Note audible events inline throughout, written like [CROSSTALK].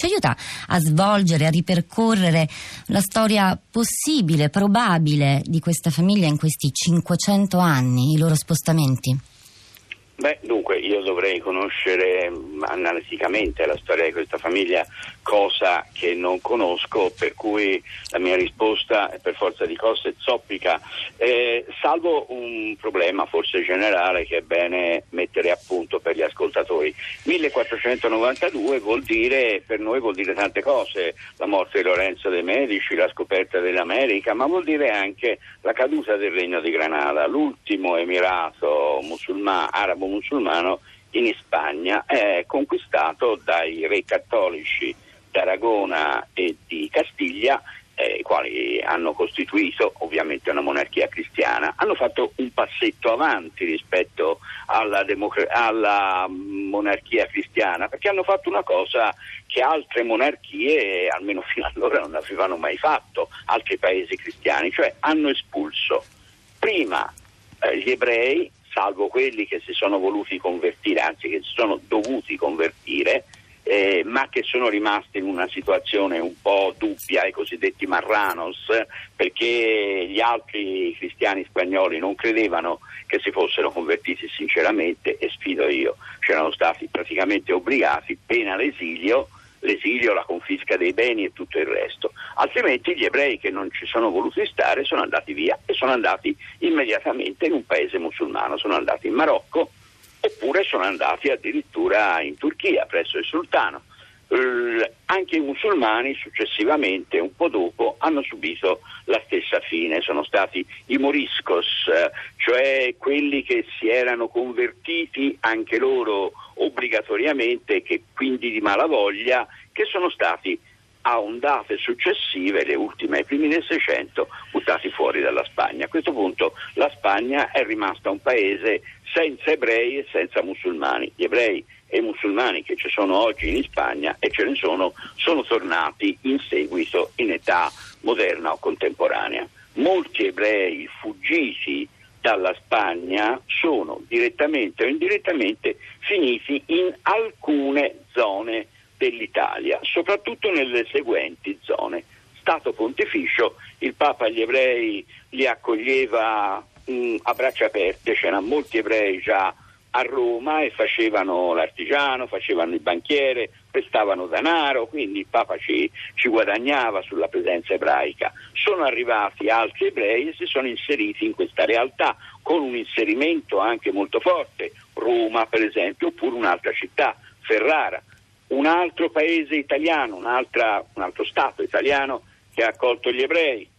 ci aiuta a svolgere, a ripercorrere la storia possibile, probabile di questa famiglia in questi 500 anni, i loro spostamenti? Beh, dunque io dovrei conoscere mm, analiticamente la storia di questa famiglia, cosa che non conosco, per cui la mia risposta è per forza di cose zoppica, eh, salvo un problema forse generale che è bene mettere a punto per gli ascoltatori. 1492 vuol dire, per noi vuol dire tante cose, la morte di Lorenzo de' Medici, la scoperta dell'America, ma vuol dire anche la caduta del Regno di Granada, l'ultimo emirato musulmano, arabo musulmano in Spagna è conquistato dai re cattolici d'Aragona e di Castiglia eh, i quali hanno costituito ovviamente una monarchia cristiana, hanno fatto un passetto avanti rispetto alla, democ- alla, monarchia cristiana, perché hanno fatto una cosa che altre monarchie, almeno fino allora, non avevano mai fatto, altri paesi cristiani, cioè hanno espulso. Prima eh, gli ebrei salvo quelli che si sono voluti convertire, anzi che si sono dovuti convertire, eh, ma che sono rimasti in una situazione un po' dubbia, i cosiddetti marranos, perché gli altri cristiani spagnoli non credevano che si fossero convertiti sinceramente e sfido io, c'erano stati praticamente obbligati, pena l'esilio, l'esilio, la confisca dei beni e tutto il resto. Altrimenti gli ebrei che non ci sono voluti stare sono andati via e sono andati immediatamente in un paese musulmano, sono andati in Marocco oppure sono andati addirittura in Turchia presso il sultano. Anche i musulmani successivamente, un po' dopo, hanno subito la stessa fine, sono stati i moriscos, cioè quelli che si erano convertiti anche loro obbligatoriamente, che quindi di malavoglia, che sono stati a ondate successive, le ultime ai primi del Seicento, buttati fuori dalla Spagna. A questo punto la Spagna è rimasta un paese senza ebrei e senza musulmani. Gli ebrei e musulmani che ci sono oggi in Spagna e ce ne sono, sono tornati in seguito in età moderna o contemporanea. Molti ebrei fuggiti dalla Spagna sono direttamente o indirettamente finiti in alcune zone dell'Italia, soprattutto nelle seguenti zone. Stato Pontificio, il Papa gli ebrei li accoglieva mh, mm, a braccia aperte, c'erano molti ebrei già a Roma e facevano l'artigiano, facevano il banchiere, prestavano denaro, quindi il Papa ci, ci, guadagnava sulla presenza ebraica. Sono arrivati altri ebrei e si sono inseriti in questa realtà con un inserimento anche molto forte, Roma per esempio, oppure un'altra città, Ferrara. Un altro paese italiano, un altro Stato italiano che ha accolto gli ebrei,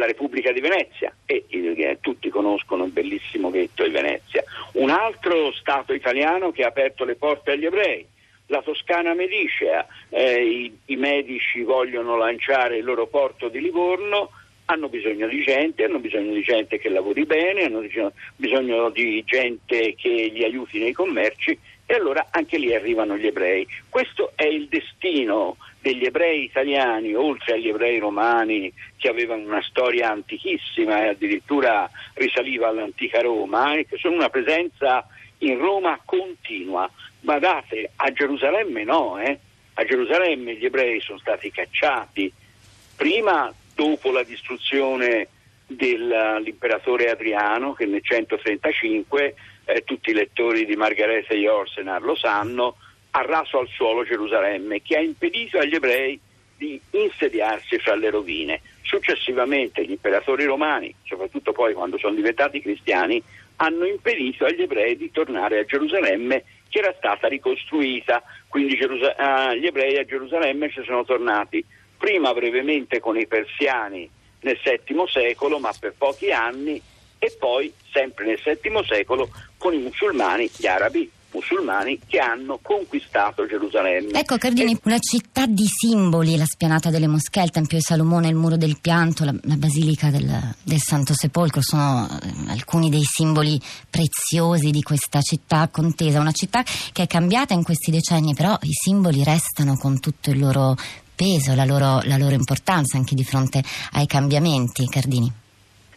la Repubblica di Venezia e eh, tutti conoscono il bellissimo ghetto di Venezia. Un altro Stato italiano che ha aperto le porte agli ebrei, la Toscana Medicea, eh, i, i, medici vogliono lanciare il loro porto di Livorno, hanno bisogno di gente, hanno bisogno di gente che lavori bene, hanno bisogno di gente che li aiuti nei commerci e allora anche lì arrivano gli ebrei. Questo è il destino degli ebrei italiani, oltre agli ebrei romani che avevano una storia antichissima e addirittura risaliva all'antica Roma, e che sono una presenza in Roma continua. Guardate, a Gerusalemme no, eh? a Gerusalemme gli ebrei sono stati cacciati prima dopo la distruzione dell'imperatore Adriano che nel 135 eh, tutti i lettori di Margarete Jorsenar lo sanno, ha raso al suolo Gerusalemme, che ha impedito agli ebrei di insediarsi fra le rovine. Successivamente gli imperatori romani, soprattutto poi quando sono diventati cristiani, hanno impedito agli ebrei di tornare a Gerusalemme che era stata ricostruita, quindi Gerus- uh, gli ebrei a Gerusalemme ci sono tornati prima brevemente con i persiani nel VII secolo, ma per pochi anni, e poi sempre nel VII secolo con i musulmani, gli arabi musulmani che hanno conquistato Gerusalemme. Ecco Cardini, e... una città di simboli, la spianata delle moschee, il Tempio di Salomone, il Muro del Pianto, la, la Basilica del, del, Santo Sepolcro, sono eh, alcuni dei simboli preziosi di questa città contesa, una città che è cambiata in questi decenni, però i simboli restano con tutto il loro peso, la loro, la loro importanza anche di fronte ai cambiamenti, Cardini.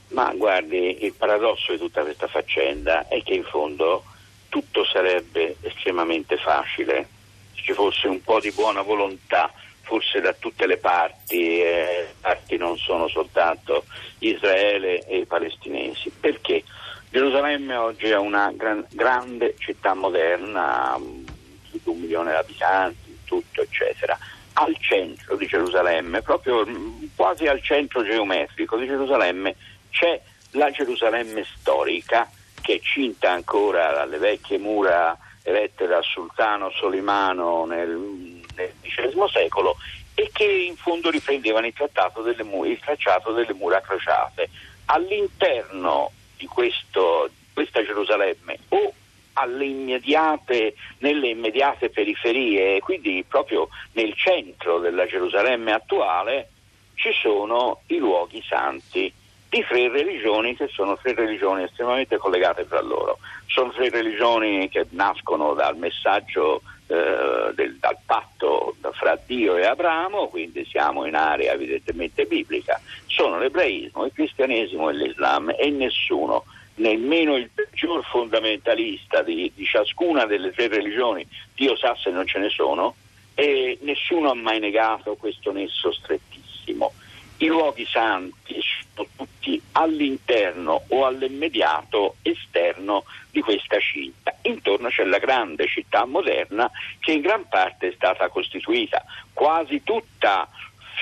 Ma guardi, il paradosso di tutta questa faccenda è che in fondo tutto sarebbe estremamente facile ci fosse un po' di buona volontà forse da tutte le parti, eh, parti non sono soltanto Israele e i palestinesi. Perché? Gerusalemme oggi è una gran, grande città moderna, più di un milione di abitanti, tutto eccetera. Al centro di Gerusalemme, proprio quasi al centro geometrico di Gerusalemme, c'è la Gerusalemme storica che è cinta ancora dalle vecchie mura erette dal sultano Solimano nel nel XIX secolo e che in fondo riprendevano il, mura, il tracciato delle mura crociate. All'interno di questo, questa Gerusalemme o immediate, nelle immediate periferie, quindi proprio nel centro della Gerusalemme attuale, ci sono i luoghi santi di tre religioni che sono tre religioni estremamente collegate tra loro. Sono tre religioni che nascono dal messaggio eh, del, dal patto fra Dio e Abramo, quindi siamo in area evidentemente biblica, sono l'ebraismo, il cristianesimo e l'Islam e nessuno, nemmeno il peggior fondamentalista di, di ciascuna delle tre religioni, Dio sa se non ce ne sono, e nessuno ha mai negato questo nesso strettissimo. I luoghi santi sono tutti all'interno o all'immediato esterno di questa cinta. Intorno c'è la grande città moderna che in gran parte è stata costituita quasi tutta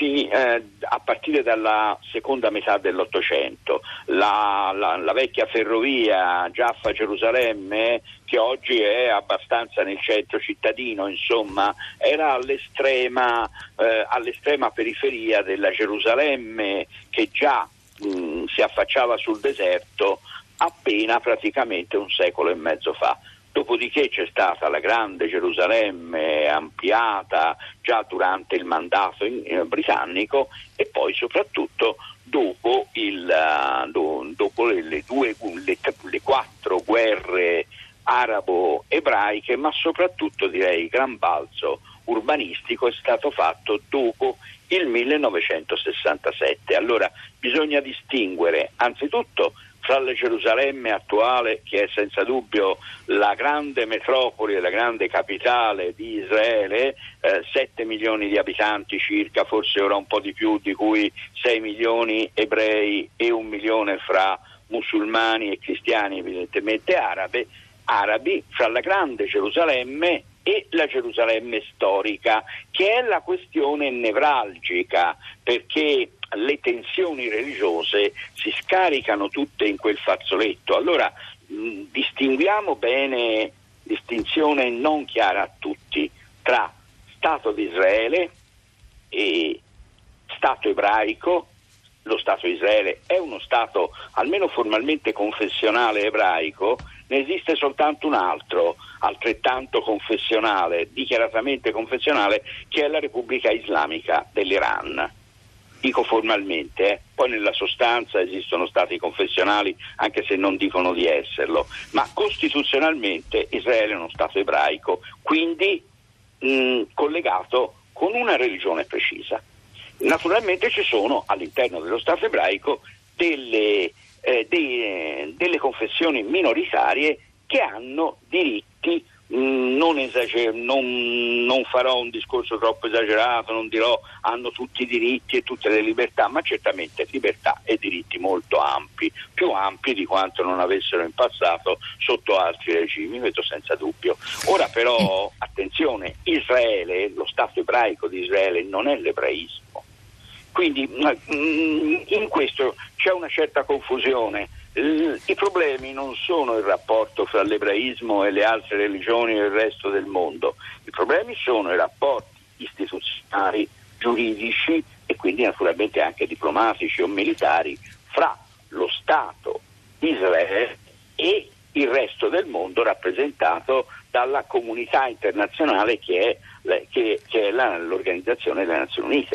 Fini, eh, a partire dalla seconda metà dell'Ottocento. La, la, la vecchia ferrovia Giaffa-Gerusalemme, che oggi è abbastanza nel centro cittadino, insomma, era all'estrema, eh, all'estrema periferia della Gerusalemme che già mh, si affacciava sul deserto appena praticamente un secolo e mezzo fa. Dopodiché c'è stata la grande Gerusalemme ampliata già durante il mandato in, eh, britannico e poi soprattutto dopo, il, uh, do, dopo le, due, le, le, quattro guerre arabo-ebraiche, ma soprattutto direi gran balzo urbanistico è stato fatto dopo il 1967. Allora bisogna distinguere anzitutto fra la Gerusalemme attuale, che è senza dubbio la grande metropoli la grande capitale di Israele, eh, 7 milioni di abitanti circa, forse ora un po' di più, di cui 6 milioni ebrei e un milione fra musulmani e cristiani, evidentemente arabe, arabi, fra la grande Gerusalemme e la Gerusalemme storica, che è la questione nevralgica, perché le tensioni religiose si scaricano tutte in quel fazzoletto. Allora mh, distinguiamo bene, distinzione non chiara a tutti, tra Stato di Israele e Stato ebraico. Lo Stato di Israele è uno Stato almeno formalmente confessionale ebraico, ne esiste soltanto un altro, altrettanto confessionale, dichiaratamente confessionale, che è la Repubblica Islamica dell'Iran dico formalmente, eh. poi nella sostanza esistono stati confessionali anche se non dicono di esserlo, ma costituzionalmente Israele è uno Stato ebraico, quindi mh, collegato con una religione precisa. Naturalmente ci sono all'interno dello Stato ebraico delle, eh, dei, delle confessioni minoritarie che hanno diritti Mm, non, esager- non, non, farò un discorso troppo esagerato, non dirò hanno tutti i diritti e tutte le libertà, ma certamente libertà e diritti molto ampi, più ampi di quanto non avessero in passato sotto altri regimi, questo senza dubbio. Ora però, [LAUGHS] attenzione, Israele, lo Stato ebraico di Israele non è l'ebraismo. Quindi mm, in questo c'è una certa confusione i problemi non sono il rapporto fra l'ebraismo e le altre religioni e il resto del mondo, i problemi sono i rapporti istituzionali, giuridici e quindi naturalmente anche diplomatici o militari fra lo Stato Israele e il resto del mondo rappresentato dalla comunità internazionale che è, che, che è la, l'Organizzazione delle Nazioni Unite.